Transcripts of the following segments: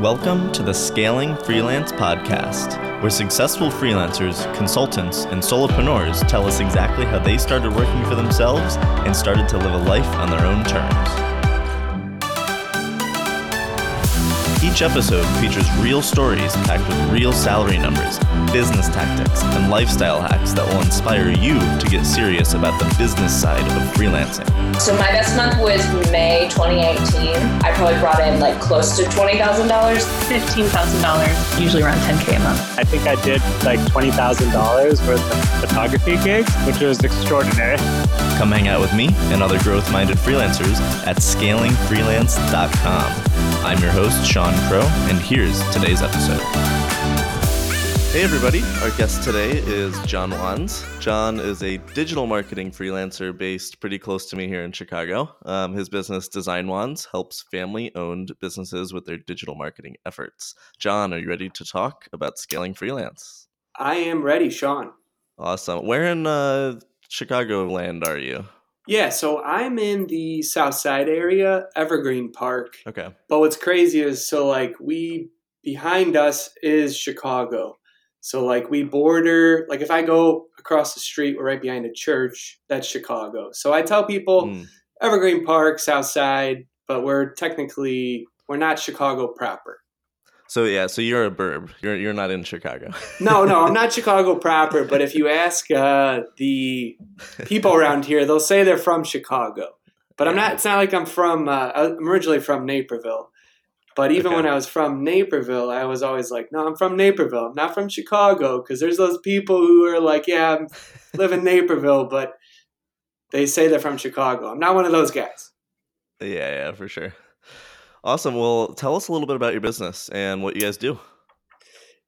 Welcome to the Scaling Freelance Podcast, where successful freelancers, consultants, and solopreneurs tell us exactly how they started working for themselves and started to live a life on their own terms. Each episode features real stories packed with real salary numbers, business tactics, and lifestyle hacks that will inspire you to get serious about the business side of freelancing. So my best month was May 2018. I probably brought in like close to $20,000. $15,000, usually around 10K a month. I think I did like $20,000 worth of photography gigs, which was extraordinary. Come hang out with me and other growth minded freelancers at scalingfreelance.com. I'm your host, Sean Crow, and here's today's episode. Hey, everybody. Our guest today is John Wands. John is a digital marketing freelancer based pretty close to me here in Chicago. Um, his business, Design Wands, helps family owned businesses with their digital marketing efforts. John, are you ready to talk about scaling freelance? I am ready, Sean. Awesome. Where in uh, Chicagoland are you? Yeah, so I'm in the South Side area, Evergreen Park. Okay. But what's crazy is so like we behind us is Chicago. So like we border like if I go across the street, we're right behind a church, that's Chicago. So I tell people Mm. Evergreen Park, South Side, but we're technically we're not Chicago proper. So yeah, so you're a burb. You're you're not in Chicago. No, no, I'm not Chicago proper, but if you ask uh, the people around here, they'll say they're from Chicago. But I'm not. It's not like I'm from. Uh, I'm originally from Naperville. But even Okay. when I was from Naperville, I was always like, "No, I'm from Naperville. I'm not from Chicago." Because there's those people who are like, "Yeah, I live in Naperville," but they say they're from Chicago. I'm not one of those guys. yeah, yeah, for sure. Awesome. Well, tell us a little bit about your business and what you guys do.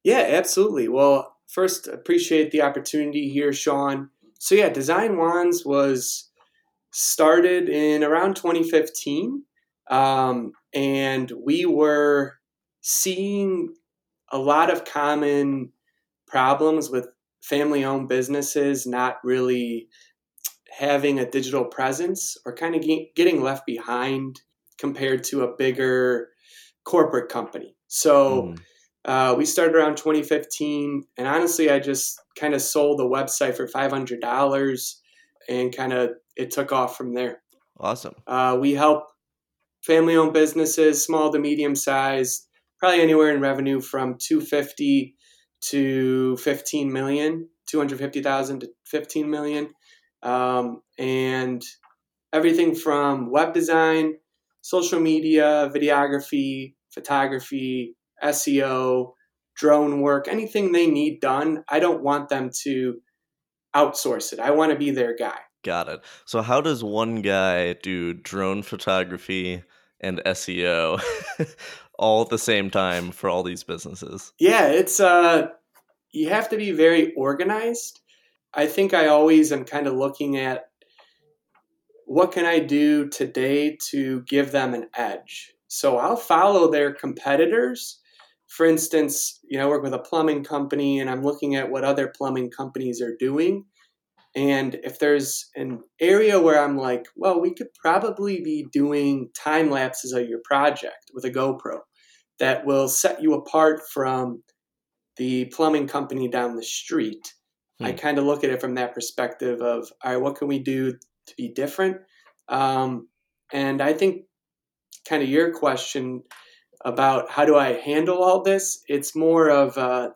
Yeah, absolutely. Well, first, appreciate the opportunity here, Sean. So, yeah, Design Wands was started in around 2015. Um, and we were seeing a lot of common problems with family owned businesses not really having a digital presence or kind of getting left behind compared to a bigger corporate company. So, Mm. uh, we started around 2015, and honestly, I just kind of sold the website for $500 and kind of it took off from there. Awesome. Uh, we help family owned businesses, small to medium sized, probably anywhere in revenue from 250 to 15 million, 250,000 to 15 million. Um, and everything from web design, social media, videography, photography, SEO, drone work, anything they need done. I don't want them to outsource it. I want to be their guy. Got it. So how does one guy do drone photography and SEO all at the same time for all these businesses? Yeah, it's uh you have to be very organized. I think I always am kind of looking at what can I do today to give them an edge. So I'll follow their competitors. For instance, you know, I work with a plumbing company and I'm looking at what other plumbing companies are doing. And if there's an area where I'm like, well, we could probably be doing time lapses of your project with a GoPro that will set you apart from the plumbing company down the street. I Hmm. kind of look at it from that perspective of, all right, what can we do to be different? Um, and I think kind of your question about how do I handle all this, it's more of, uh,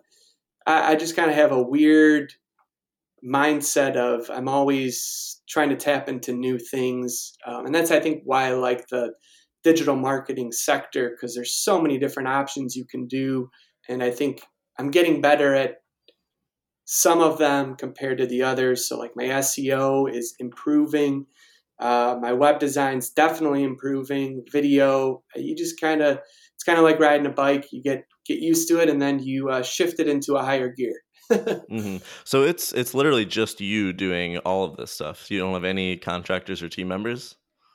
I, I just kind of have a weird mindset of I'm always trying to tap into new things. Um, and that's, I think, why I like the digital marketing sector because there's so many different options you can do. And I think I'm getting better at some of them compared to the others. So, like my SEO is improving. Uh, my web design's definitely improving. Video, you just kind of, it's kind of like riding a bike. You get get used to it, and then you uh, shift it into a higher gear. hmm So it's it's literally just you doing all of this stuff. You don't have any contractors or team members.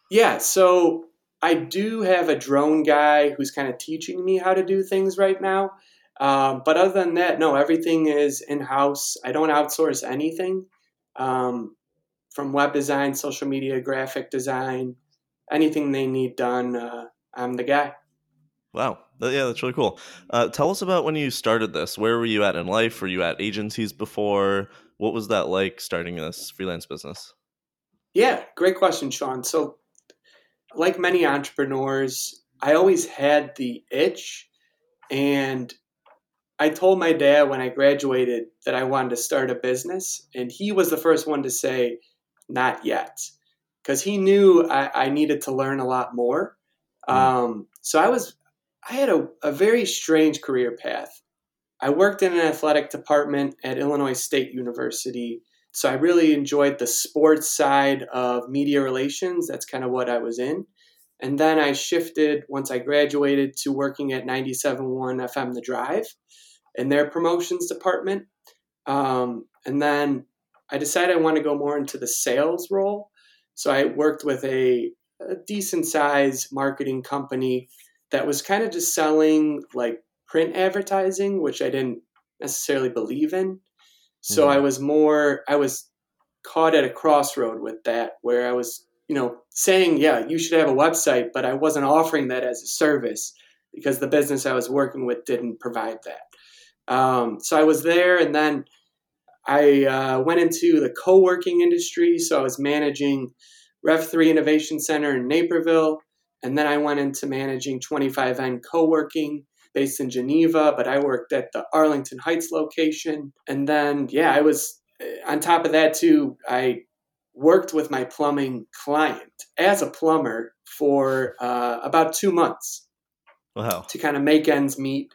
Yeah, so I do have a drone guy who's kind of teaching me how to do things right now. Um, but other than that, no, everything is in house. I don't outsource anything um, from web design, social media, graphic design, anything they need done. Uh, I'm the guy. Wow. Yeah, that's really cool. Uh, tell us about when you started this. Where were you at in life? Were you at agencies before? What was that like starting this freelance business? Yeah, great question, Sean. So, like many entrepreneurs, I always had the itch. And I told my dad when I graduated that I wanted to start a business. And he was the first one to say, not yet. Because he knew I, I, needed to learn a lot more. Mm. Um, so I was I had a, a very strange career path. I worked in an athletic department at Illinois State University. So I really enjoyed the sports side of media relations. That's kind of what I was in. And then I shifted once I graduated to working at 97.1 FM The Drive in their promotions department. Um, and then I decided I want to go more into the sales role. So I worked with a, a decent size marketing company that was kind of just selling like print advertising, which I didn't necessarily believe in. So mm-hmm. I was more, I was caught at a crossroad with that where I was, you know, saying, yeah, you should have a website, but I wasn't offering that as a service because the business I was working with didn't provide that. Um, so I was there and then I uh, went into the co working industry. So I was managing Rev3 Innovation Center in Naperville. And then I went into managing 25N co working based in Geneva, but I worked at the Arlington Heights location. And then, yeah, I was on top of that, too, I worked with my plumbing client as a plumber for uh, about two months. Wow. To kind of make ends meet.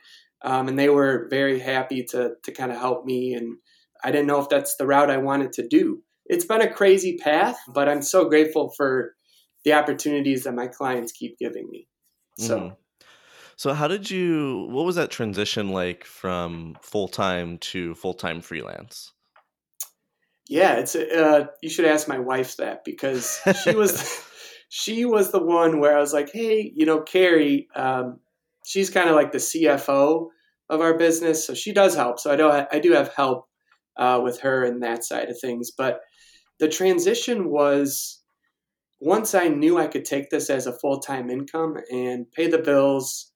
Um, and they were very happy to, to kind of help me. And I didn't know if that's the route I wanted to do. It's been a crazy path, but I'm so grateful for the opportunities that my clients keep giving me. So. Mm. So how did you what was that transition like from full-time to full-time freelance? Yeah, it's uh you should ask my wife that because she was she was the one where I was like, "Hey, you know, Carrie, um, she's kind of like the CFO of our business, so she does help. So I do I do have help uh, with her in that side of things, but the transition was once I knew I could take this as a full time income and pay the bills,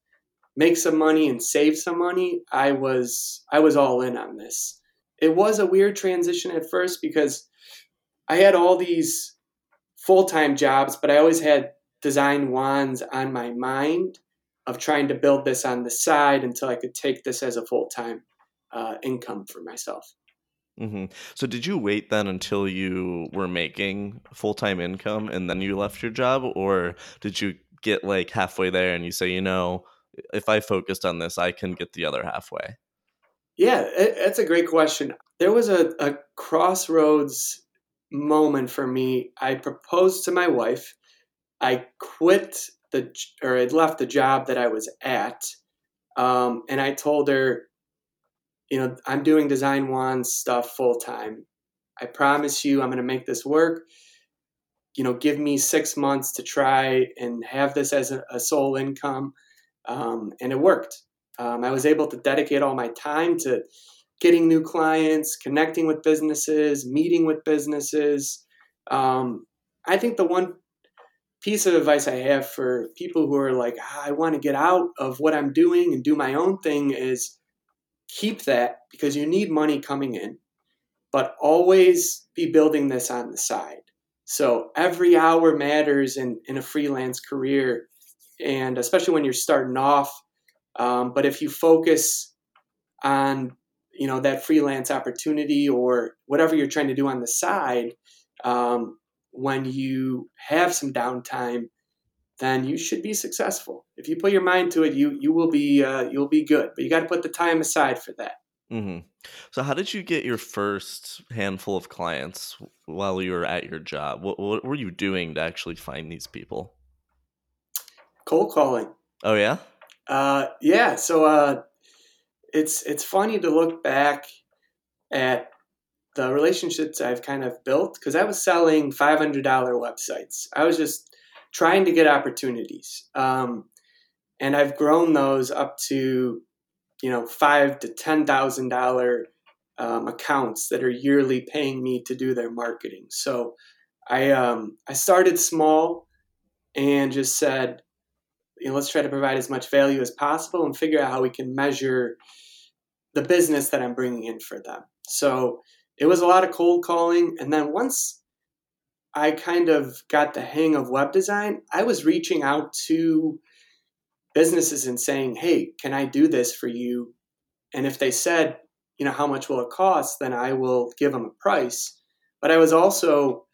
make some money and save some money, I was I was all in on this. It was a weird transition at first because I had all these full time jobs, but I always had design wands on my mind of trying to build this on the side until I could take this as a full time uh, income for myself. Mm-hmm. So did you wait then until you were making full time income and then you left your job, or did you get like halfway there and you say, you know, if I focused on this, I can get the other halfway? Yeah, that's a great question. There was a, a crossroads moment for me. I proposed to my wife. I quit the or I'd left the job that I was at, um, and I told her you know, I'm doing design one stuff full time. I promise you, I'm going to make this work. You know, give me six months to try and have this as a, a sole income. Um, and it worked. Um, I was able to dedicate all my time to getting new clients, connecting with businesses, meeting with businesses. Um, I think the one piece of advice I have for people who are like, ah, I want to get out of what I'm doing and do my own thing is keep that because you need money coming in, but always be building this on the side. So every hour matters in, in a freelance career, and especially when you're starting off. Um, but if you focus on you know that freelance opportunity or whatever you're trying to do on the side, um, when you have some downtime, then you should be successful. If you put your mind to it, you you will be uh, you'll be good. But you got to put the time aside for that. Mm-hmm. So, how did you get your first handful of clients while you were at your job? What, what were you doing to actually find these people? Cold calling. Oh yeah. Uh, yeah. So uh, it's it's funny to look back at the relationships I've kind of built because I was selling five hundred dollar websites. I was just trying to get opportunities. Um, and I've grown those up to, you know, five to ten thousand dollar um, accounts that are yearly paying me to do their marketing. So I um, I started small and just said, you know, let's try to provide as much value as possible and figure out how we can measure the business that I'm bringing in for them. So it was a lot of cold calling. And then once I kind of got the hang of web design, I was reaching out to businesses and saying, hey, can I do this for you? And if they said, you know, how much will it cost, then I will give them a price. But I was also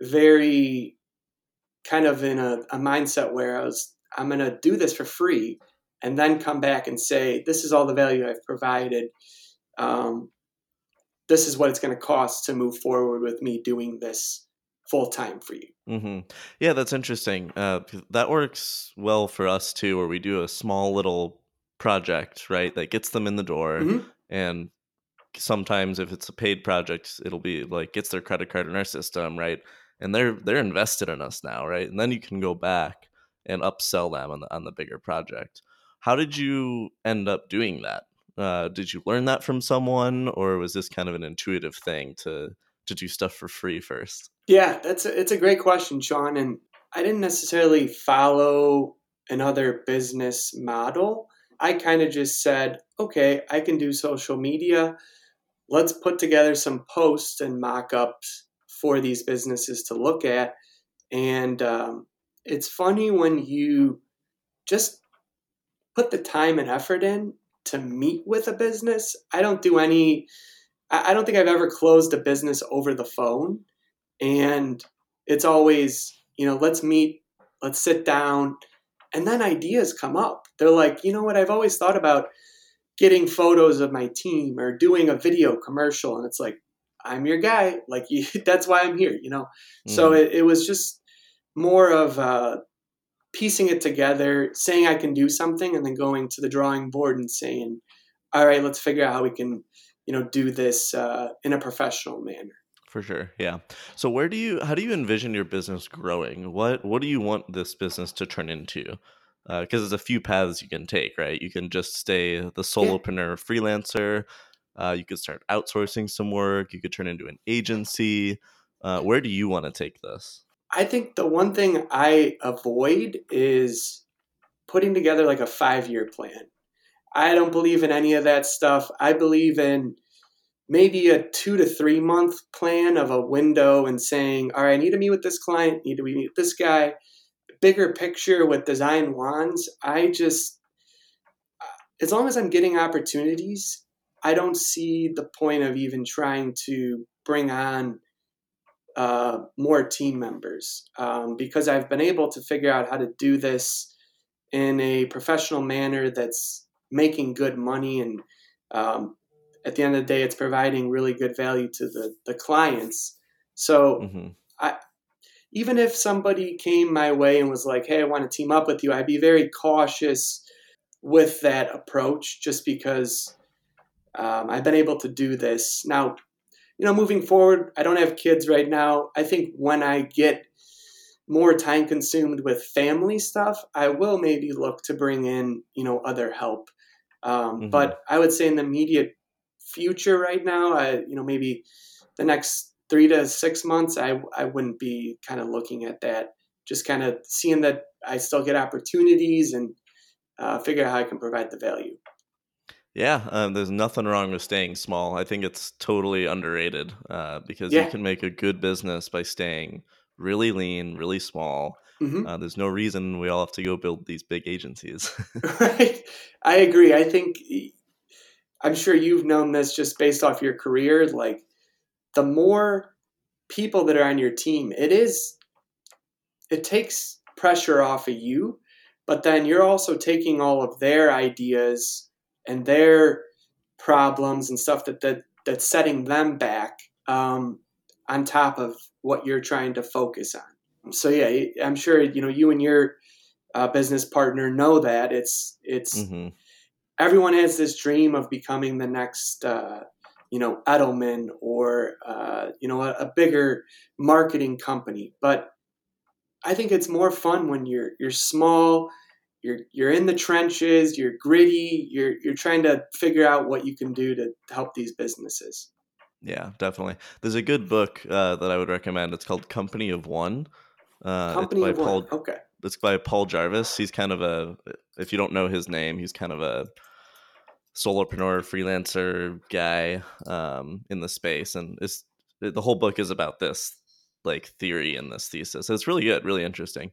very kind of in a, a mindset where I was, I'm going to do this for free and then come back and say, this is all the value I've provided. Um, this is what it's going to cost to move forward with me doing this full time for you. Mm-hmm. Yeah, that's interesting. Uh, that works well for us too, where we do a small little project, right, that gets them in the door. Mm-hmm. And sometimes, if it's a paid project, it'll be like gets their credit card in our system, right? And they're they're invested in us now, right? And then you can go back and upsell them on the on the bigger project. How did you end up doing that? Uh, did you learn that from someone, or was this kind of an intuitive thing to to do stuff for free first? Yeah, that's a, it's a great question, Sean. And I didn't necessarily follow another business model. I kind of just said, okay, I can do social media. Let's put together some posts and mock ups for these businesses to look at. And um, it's funny when you just put the time and effort in to meet with a business. I don't do any, I don't think I've ever closed a business over the phone. And it's always, you know, let's meet, let's sit down. And then ideas come up. They're like, you know what, I've always thought about getting photos of my team or doing a video commercial. And it's like, I'm your guy. Like, you, that's why I'm here, you know? Mm. So it, it was just more of uh, piecing it together, saying I can do something, and then going to the drawing board and saying, all right, let's figure out how we can, you know, do this uh, in a professional manner. For sure, yeah. So, where do you, how do you envision your business growing? What, what do you want this business to turn into? Because uh, there's a few paths you can take, right? You can just stay the solopreneur, freelancer. Uh, you could start outsourcing some work. You could turn into an agency. Uh, where do you want to take this? I think the one thing I avoid is putting together like a five year plan. I don't believe in any of that stuff. I believe in maybe a two to three month plan of a window and saying, all right, I need to meet with this client, need to meet this guy. Bigger picture with design wands. I just, as long as I'm getting opportunities, I don't see the point of even trying to bring on uh, more team members um, because I've been able to figure out how to do this in a professional manner that's making good money and um, at the end of the day it's providing really good value to the, the clients so mm-hmm. I, even if somebody came my way and was like hey i want to team up with you i'd be very cautious with that approach just because um, i've been able to do this now you know, moving forward, I don't have kids right now. I think when I get more time consumed with family stuff, I will maybe look to bring in, you know, other help. Um, mm-hmm. But I would say in the immediate future right now, I, you know, maybe the next three to six months, I, I wouldn't be kind of looking at that. Just kind of seeing that I still get opportunities and uh, figure out how I can provide the value. Yeah, um, there's nothing wrong with staying small. I think it's totally underrated uh, because yeah. you can make a good business by staying really lean, really small. Mm-hmm. Uh, there's no reason we all have to go build these big agencies. right. I agree. I think I'm sure you've known this just based off your career. Like the more people that are on your team, it is, it takes pressure off of you, but then you're also taking all of their ideas and their problems and stuff that that that's setting them back um, on top of what you're trying to focus on. So yeah, I'm sure you know you and your uh, business partner know that it's it's mm-hmm. everyone has this dream of becoming the next uh, you know Edelman or uh, you know a, a bigger marketing company, but I think it's more fun when you're you're small you're you're in the trenches, you're gritty, you're you're trying to figure out what you can do to help these businesses. Yeah, definitely. There's a good book uh, that I would recommend. It's called Company of One. Uh, Company of Paul, One. Okay. it's by Paul Jarvis. He's kind of a if you don't know his name, he's kind of a solopreneur freelancer guy um, in the space, and it's the whole book is about this like theory and this thesis. It's really good, really interesting.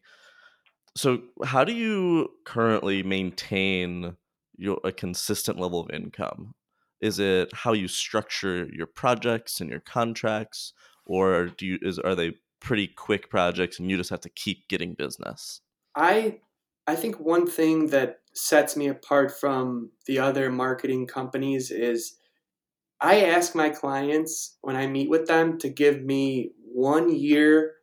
So, how do you currently maintain your a consistent level of income? Is it how you structure your projects and your contracts, or do you is are they pretty quick projects and you just have to keep getting business? I I think one thing that sets me apart from the other marketing companies is I ask my clients when I meet with them to give me one year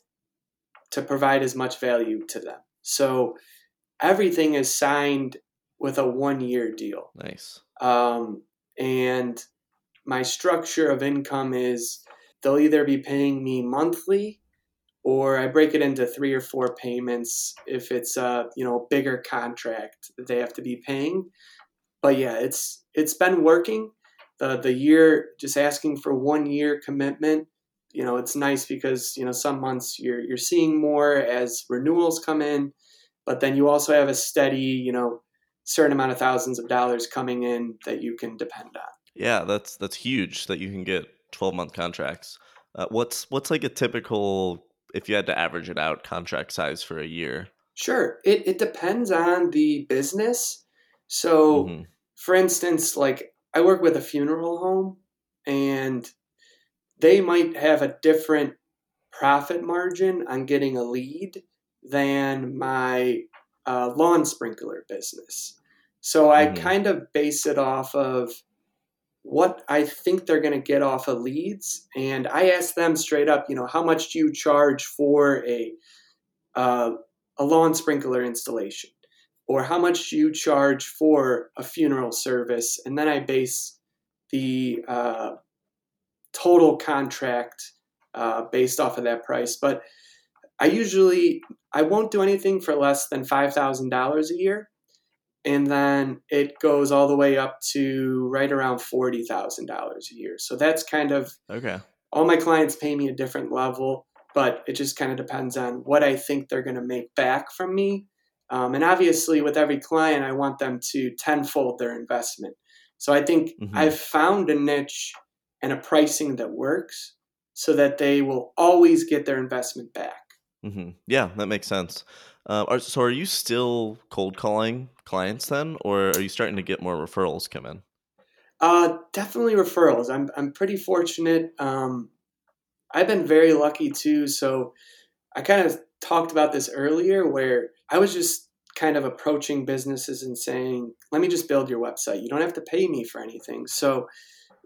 to provide as much value to them. So everything is signed with a one year deal. Nice. Um, and my structure of income is they'll either be paying me monthly or I break it into three or four payments if it's a you know bigger contract that they have to be paying. But yeah, it's it's been working. The the year just asking for one year commitment, you know, it's nice because you know some months you're you're seeing more as renewals come in, but then you also have a steady you know certain amount of thousands of dollars coming in that you can depend on. Yeah, that's that's huge that you can get twelve month contracts. Uh, what's what's like a typical if you had to average it out contract size for a year? Sure. It, it depends on the business. So, mm-hmm. for instance, like I work with a funeral home and they might have a different profit margin on getting a lead than my uh, lawn sprinkler business. So I mm-hmm. kind of base it off of what I think they're going to get off of leads, and I ask them straight up, you know, how much do you charge for a uh, a lawn sprinkler installation, or how much do you charge for a funeral service, and then I base the uh, total contract uh, based off of that price. But I usually I won't do anything for less than five thousand dollars a year and then it goes all the way up to right around forty thousand dollars a year. So that's kind of okay. All my clients pay me a different level, but it just kind of depends on what I think they're going to make back from me. Um, and obviously, with every client, I want them to tenfold their investment. So I think mm-hmm. I've found a niche and a pricing that works, so that they will always get their investment back. Mm-hmm. Yeah, that makes sense. Uh, are, so, are you still cold calling clients then, or are you starting to get more referrals come in? Uh, definitely referrals. I'm I'm pretty fortunate. Um, I've been very lucky too. So, I kind of talked about this earlier, where I was just kind of approaching businesses and saying, "Let me just build your website. You don't have to pay me for anything." So,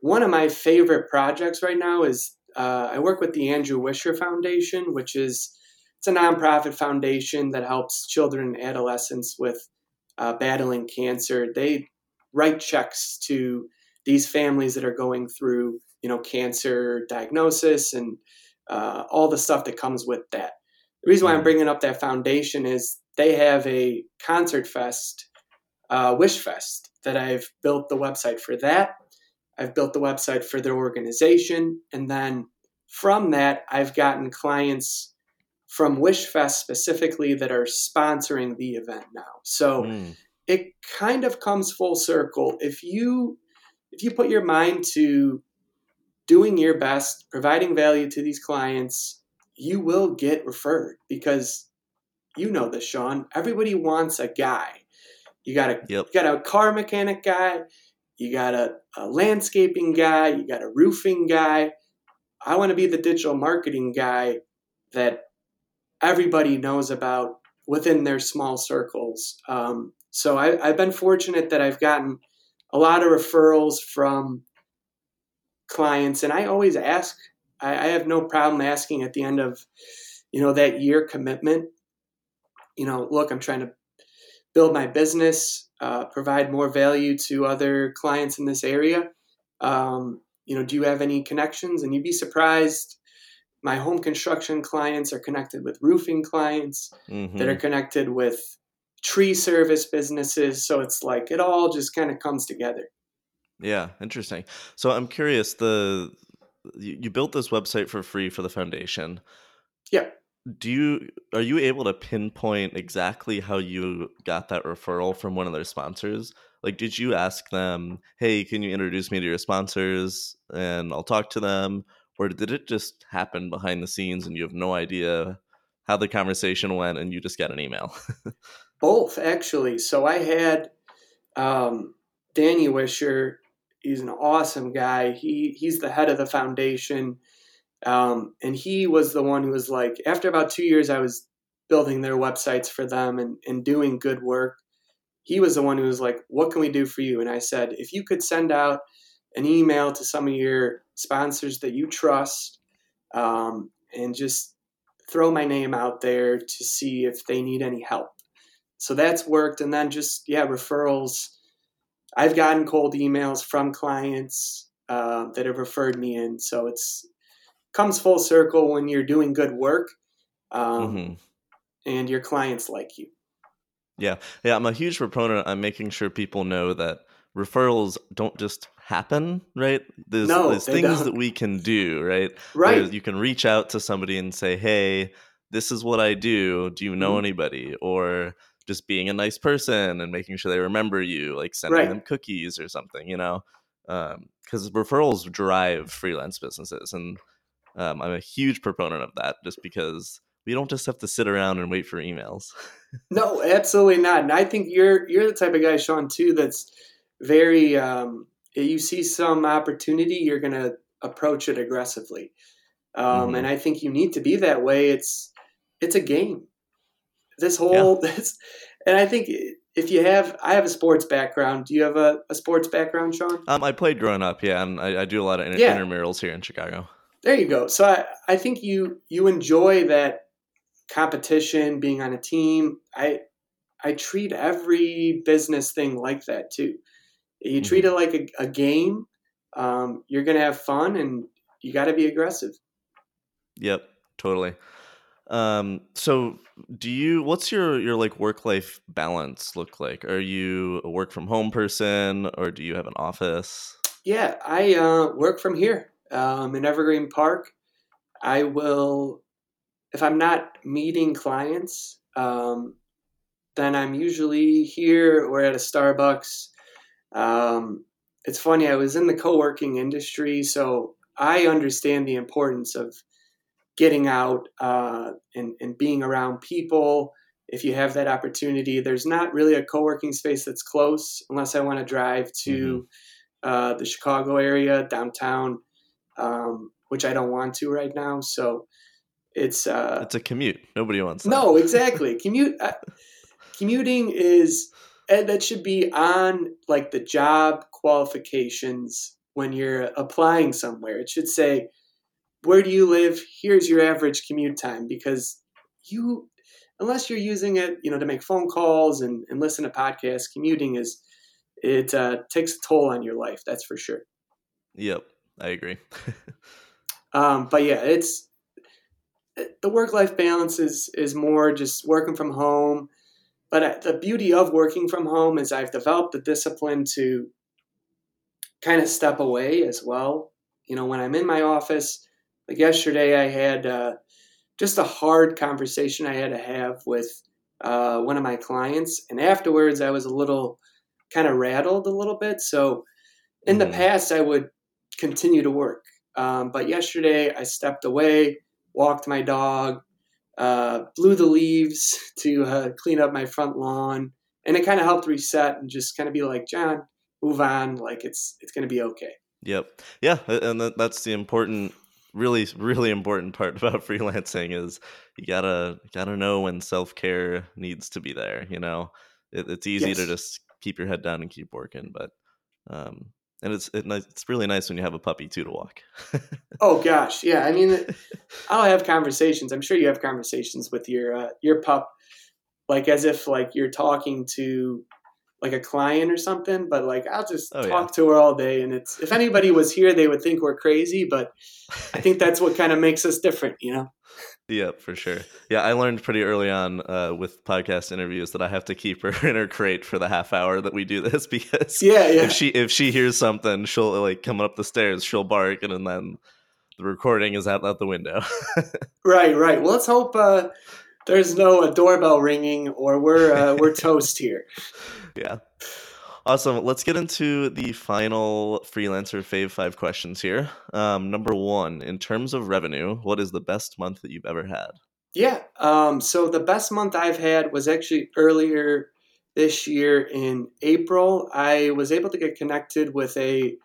one of my favorite projects right now is uh, I work with the Andrew Wisher Foundation, which is it's a nonprofit foundation that helps children and adolescents with uh, battling cancer. They write checks to these families that are going through, you know, cancer diagnosis and uh, all the stuff that comes with that. The reason why I'm mm-hmm. bringing up that foundation is they have a concert fest, uh, Wish Fest, that I've built the website for that. I've built the website for their organization. And then from that, I've gotten clients from Wishfest specifically that are sponsoring the event now. So mm. it kind of comes full circle. If you if you put your mind to doing your best, providing value to these clients, you will get referred because you know this, Sean. Everybody wants a guy. You got a yep. you got a car mechanic guy, you got a, a landscaping guy, you got a roofing guy. I want to be the digital marketing guy that everybody knows about within their small circles. Um, so I, have been fortunate that I've gotten a lot of referrals from clients, and I always ask. I, I have no problem asking at the end of, you know, that year commitment. You know, look, I'm trying to build my business, uh, provide more value to other clients in this area. Um, you know, do you have any connections? And you'd be surprised my home construction clients are connected with roofing clients mm-hmm. that are connected with tree service businesses. So it's like it all just kind of comes together. Yeah, interesting. So I'm curious the you, you built this website for free for the foundation. Yeah. Do you are you able to pinpoint exactly how you got that referral from one of their sponsors? Like, did you ask them, "Hey, can you introduce me to your sponsors?" and I'll talk to them, or did it just happen behind the scenes and you have no idea how the conversation went and you just got an email? Both, actually. So I had um, Danny Wisher. He's an awesome guy. He he's the head of the foundation, um, and he was the one who was like, after about two years, I was building their websites for them and, and doing good work. He was the one who was like, "What can we do for you?" And I said, "If you could send out an email to some of your sponsors that you trust, um, and just throw my name out there to see if they need any help." So that's worked, and then just yeah, referrals. I've gotten cold emails from clients uh, that have referred me in, so it's comes full circle when you're doing good work, um, mm-hmm. and your clients like you. Yeah, yeah, I'm a huge proponent on making sure people know that referrals don't just happen, right? There's, No, there's things don't. that we can do, right? Right. There's- You can reach out to somebody and say, "Hey, this is what I do. Do you know Mhm. anybody?" Or just being a nice person and making sure they remember you, like sending Right. them cookies or something, you know? Because referrals drive freelance businesses, and um, I'm a huge proponent of that. Just because we don't just have to sit around and wait for emails. No, absolutely not. And I think you're you're the type of guy, Sean, too. That's very. Um, you see some opportunity, you're going to approach it aggressively, um, Mhm. and I think you need to be that way. It's it's a game. This whole this, and I think if you have, I have a sports background. Do you have a, a sports background, Sean? Um, I played growing up, yeah, and I, I do a lot of inter- Yeah. intramurals here in Chicago. There you go. So I, I think you you enjoy that competition, being on a team. I I treat every business thing like that too. You treat it like a, a game. Um, you're gonna have fun, and you got to be aggressive. Yep, totally. Um, so do you? What's your your like work life balance look like? Are you a work from home person, or do you have an office? Yeah, I uh, work from here um, in Evergreen Park. I will, if I'm not meeting clients, um, then I'm usually here or at a Starbucks. Um, it's funny, I was in the co working industry, so I understand the importance of getting out uh, and, and being around people. If you have that opportunity, there's not really a co working space that's close unless I want to drive to uh, the Chicago area, downtown, um, which I don't want to right now. So it's uh, It's a commute. Nobody wants that. no, exactly. Commute uh, commuting is and that should be on like the job qualifications when you're applying somewhere. It should say, "Where do you live? Here's your average commute time." Because you, unless you're using it, you know, to make phone calls and, and listen to podcasts, commuting is it uh, takes a toll on your life. That's for sure. Yep, I agree. Um, but yeah, it's the work life balance is is more just working from home. But the beauty of working from home is I've developed the discipline to kind of step away as well. You know, when I'm in my office, like yesterday, I had uh, just a hard conversation I had to have with uh, one of my clients, and afterwards, I was a little kind of rattled a little bit. So, in the Mhm. past, I would continue to work, um, but yesterday, I stepped away, walked my dog, uh, blew the leaves to uh, clean up my front lawn, and it kind of helped reset and just kind of be like, John, move on. Like it's it's gonna be okay. Yep. Yeah, and that's the important, really, really important part about freelancing is you gotta gotta know when self care needs to be there. You know, it, it's easy to just keep your head down and keep working, but um, and it's it, it's really nice when you have a puppy too to walk. Oh gosh, yeah. I mean, I'll have conversations. I'm sure you have conversations with your uh, your pup, like as if like you're talking to like a client or something. But like I'll just Oh, yeah. talk to her all day, and it's if anybody was here, they would think we're crazy. But I think that's what kind of makes us different, you know. Yep, for sure. Yeah, I learned pretty early on uh, with podcast interviews that I have to keep her in her crate for the half hour that we do this because Yeah, yeah. if she if she hears something, she'll like coming up the stairs, she'll bark, and and then the recording is out, out the window. right, right. Well, let's hope uh, there's no doorbell ringing or we're uh, we're toast here. Yeah. Awesome. Let's get into the final freelancer fave five questions here. Um, number one, in terms of revenue, what is the best month that you've ever had? Yeah. Um, so the best month I've had was actually earlier this year in April. I was able to get connected with a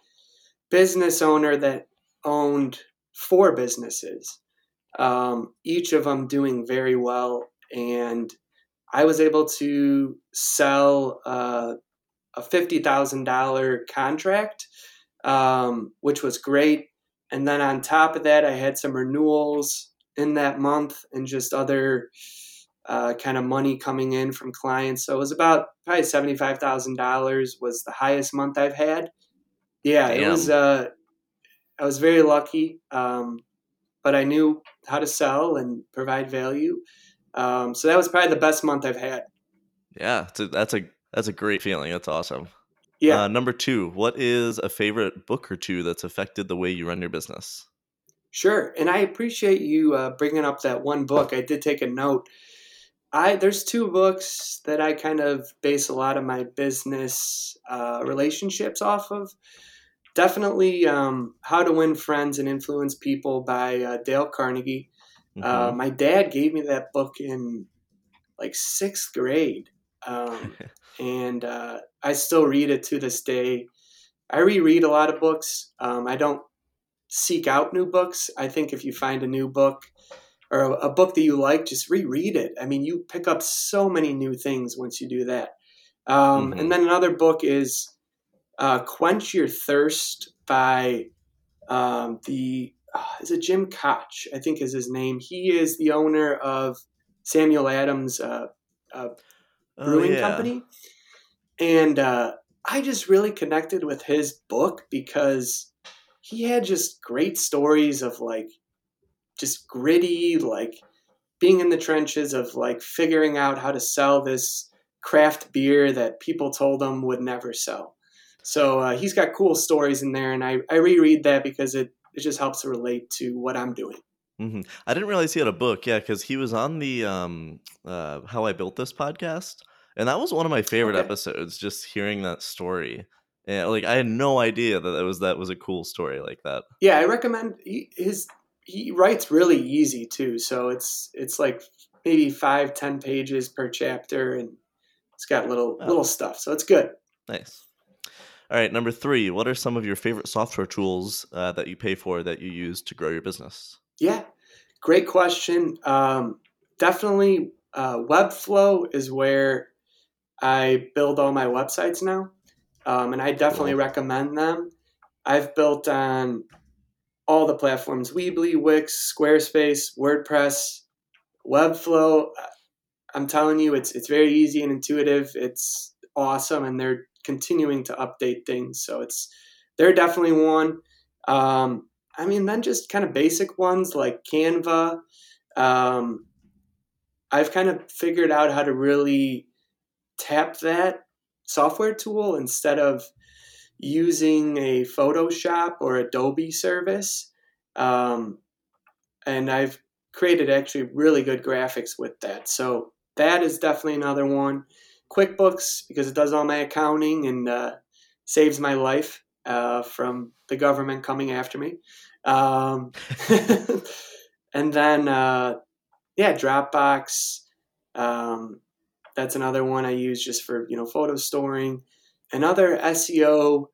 business owner that owned four businesses, um, each of them doing very well. And I was able to sell uh, a $50,000 contract, um, which was great. And then on top of that, I had some renewals in that month and just other uh, kind of money coming in from clients. So it was about probably $75,000 was the highest month I've had. Yeah, Damn. it was, uh, I was very lucky. Um, but I knew how to sell and provide value. Um, so that was probably the best month I've had. Yeah, that's a that's a great feeling. That's awesome. Yeah. Uh, number two, what is a favorite book or two that's affected the way you run your business? Sure, and I appreciate you uh, bringing up that one book. I did take a note. I there's two books that I kind of base a lot of my business uh, relationships off of. Definitely, um, "How to Win Friends and Influence People" by uh, Dale Carnegie. Uh, mm-hmm. my dad gave me that book in like sixth grade, um, and uh, I still read it to this day. I reread a lot of books. Um, I don't seek out new books. I think if you find a new book or a, a, book that you like, just reread it. I mean, you pick up so many new things once you do that. Um, mm-hmm. And then another book is uh, "Quench Your Thirst" by um, the uh, is it Jim Koch? I think is his name. He is the owner of Samuel Adams uh, oh, Brewing yeah. Company, and uh, I just really connected with his book because he had just great stories of like just gritty like being in the trenches of like figuring out how to sell this craft beer that people told him would never sell. So uh, he's got cool stories in there and I, I reread that because it, it just helps to relate to what i'm doing mm-hmm. i didn't realize he had a book yeah because he was on the um, uh, how i built this podcast and that was one of my favorite okay. episodes just hearing that story yeah, like I had no idea that that was that was a cool story like that. Yeah, I recommend he, his. He writes really easy too, so it's it's like maybe five ten pages per chapter, and it's got little oh. little stuff, so it's good. Nice. All right, number three. What are some of your favorite software tools uh, that you pay for that you use to grow your business? Yeah, great question. Um, definitely, uh, Webflow is where I build all my websites now um, and I definitely cool. recommend them. I've built on all the platforms: Weebly, Wix, Squarespace, WordPress, Webflow. I'm telling you, it's it's very easy and intuitive. It's awesome, and they're continuing to update things. So it's they're definitely one. Um, I mean, then just kind of basic ones like Canva. Um, I've kind of figured out how to really tap that software tool instead of using a Photoshop or Adobe service. Um, and I've created actually really good graphics with that. So that is definitely another one. QuickBooks, because it does all my accounting and uh, saves my life uh, from the government coming after me. Um, and then, uh, yeah, Dropbox. Um, that's another one I use just for you know photo storing. Another SEO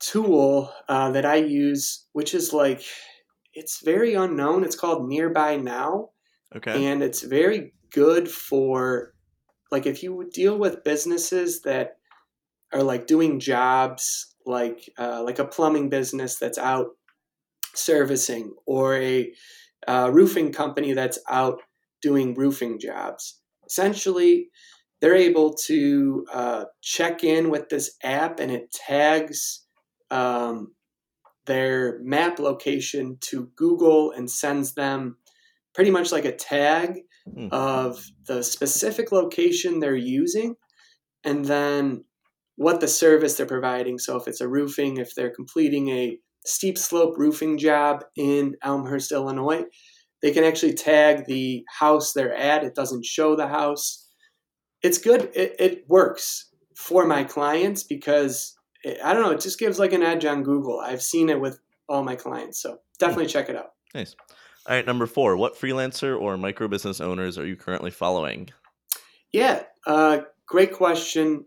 tool uh, that I use, which is like it's very unknown. It's called Nearby Now. Okay. And it's very good for like if you deal with businesses that are like doing jobs like uh, like a plumbing business that's out servicing or a uh, roofing company that's out doing roofing jobs. Essentially, they're able to uh, check in with this app and it tags um, their map location to Google and sends them pretty much like a tag mm. of the specific location they're using and then what the service they're providing. So if it's a roofing, if they're completing a steep slope roofing job in Elmhurst, Illinois. They can actually tag the house they're at. It doesn't show the house. It's good. It, it works for my clients because it, I don't know. It just gives like an edge on Google. I've seen it with all my clients, so definitely check it out. Nice. All right, number four. What freelancer or micro business owners are you currently following? Yeah, uh, great question.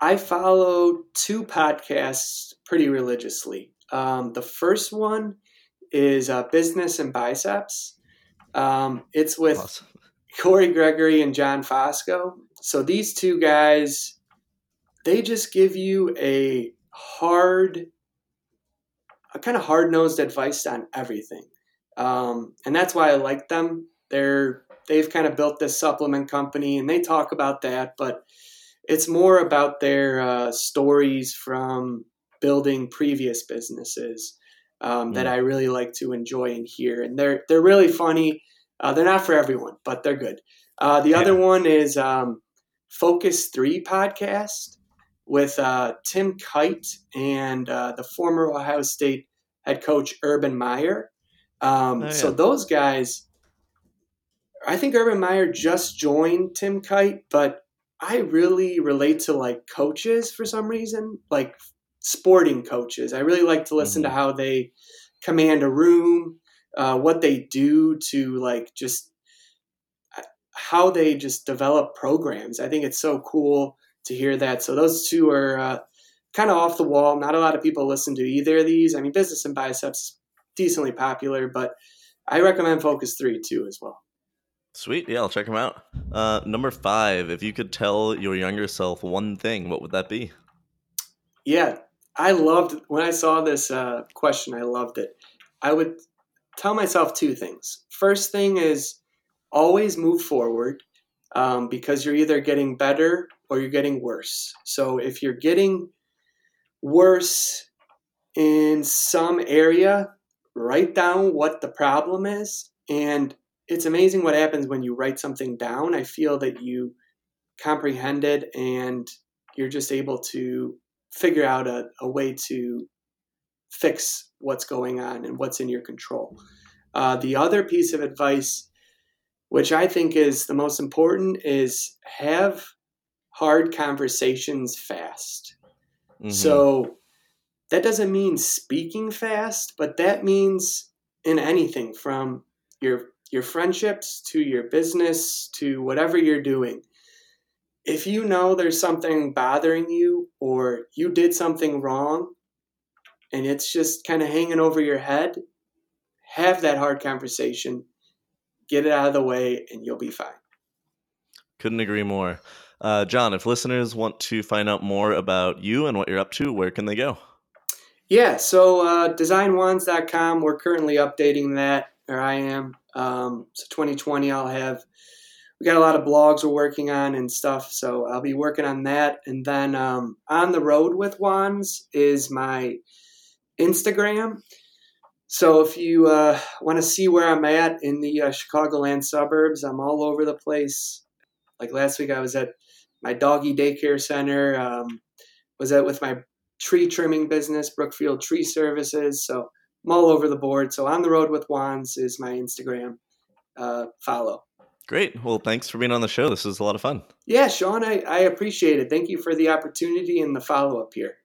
I follow two podcasts pretty religiously. Um, the first one is uh, Business and Biceps. Um, it's with Awesome. Corey Gregory and John Fosco. So these two guys, they just give you a hard, a kind of hard nosed advice on everything, um, and that's why I like them. They're they've kind of built this supplement company, and they talk about that, but it's more about their uh, stories from building previous businesses um, that Mm. I really like to enjoy and hear, and they're they're really funny. Uh, they're not for everyone, but they're good. Uh, the other one is um, Focus Three podcast with uh, Tim Kight and uh, the former Ohio State head coach Urban Meyer. Um, Oh, So those guys, I think Urban Meyer just joined Tim Kight, but I really relate to like coaches for some reason, like sporting coaches. I really like to listen to how they command a room, uh, what they do to like just uh, how they just develop programs. I think it's so cool to hear that. So those two are uh, kind of off the wall. Not a lot of people listen to either of these. I mean, Business and Biceps decently popular, but I recommend Focus Three too as well. Sweet. Yeah, I'll check them out. Uh, number five. If you could tell your younger self one thing, what would that be? Yeah, I loved when I saw this uh, question. I loved it. I would tell myself two things. First thing is always move forward um, because you're either getting better or you're getting worse. So if you're getting worse in some area, write down what the problem is. And it's amazing what happens when you write something down. I feel that you comprehend it and you're just able to figure out a, a way to fix what's going on and what's in your control. Uh, the other piece of advice, which I think is the most important, is have hard conversations fast. Mhm. So that doesn't mean speaking fast, but that means in anything from your your friendships to your business to whatever you're doing. If you know there's something bothering you or you did something wrong and it's just kind of hanging over your head, have that hard conversation, get it out of the way and you'll be fine. Couldn't agree more. Uh, John, if listeners want to find out more about you and what you're up to, where can they go? Yeah, so uh, designwands.com, we're currently updating that, or I am. Um, so 2020, I'll have, we got a lot of blogs we're working on and stuff, so I'll be working on that. And then um, On the Road with Wands is my Instagram. So if you uh, want to see where I'm at in the uh, Chicagoland suburbs, I'm all over the place. Like last week, I was at my doggy daycare center, um, was at with my tree trimming business, Brookfield Tree Services. So I'm all over the board. So on the road with wands is my Instagram uh, follow. Great. Well, thanks for being on the show. This was a lot of fun. Yeah, Sean, I, I appreciate it. Thank you for the opportunity and the follow up here.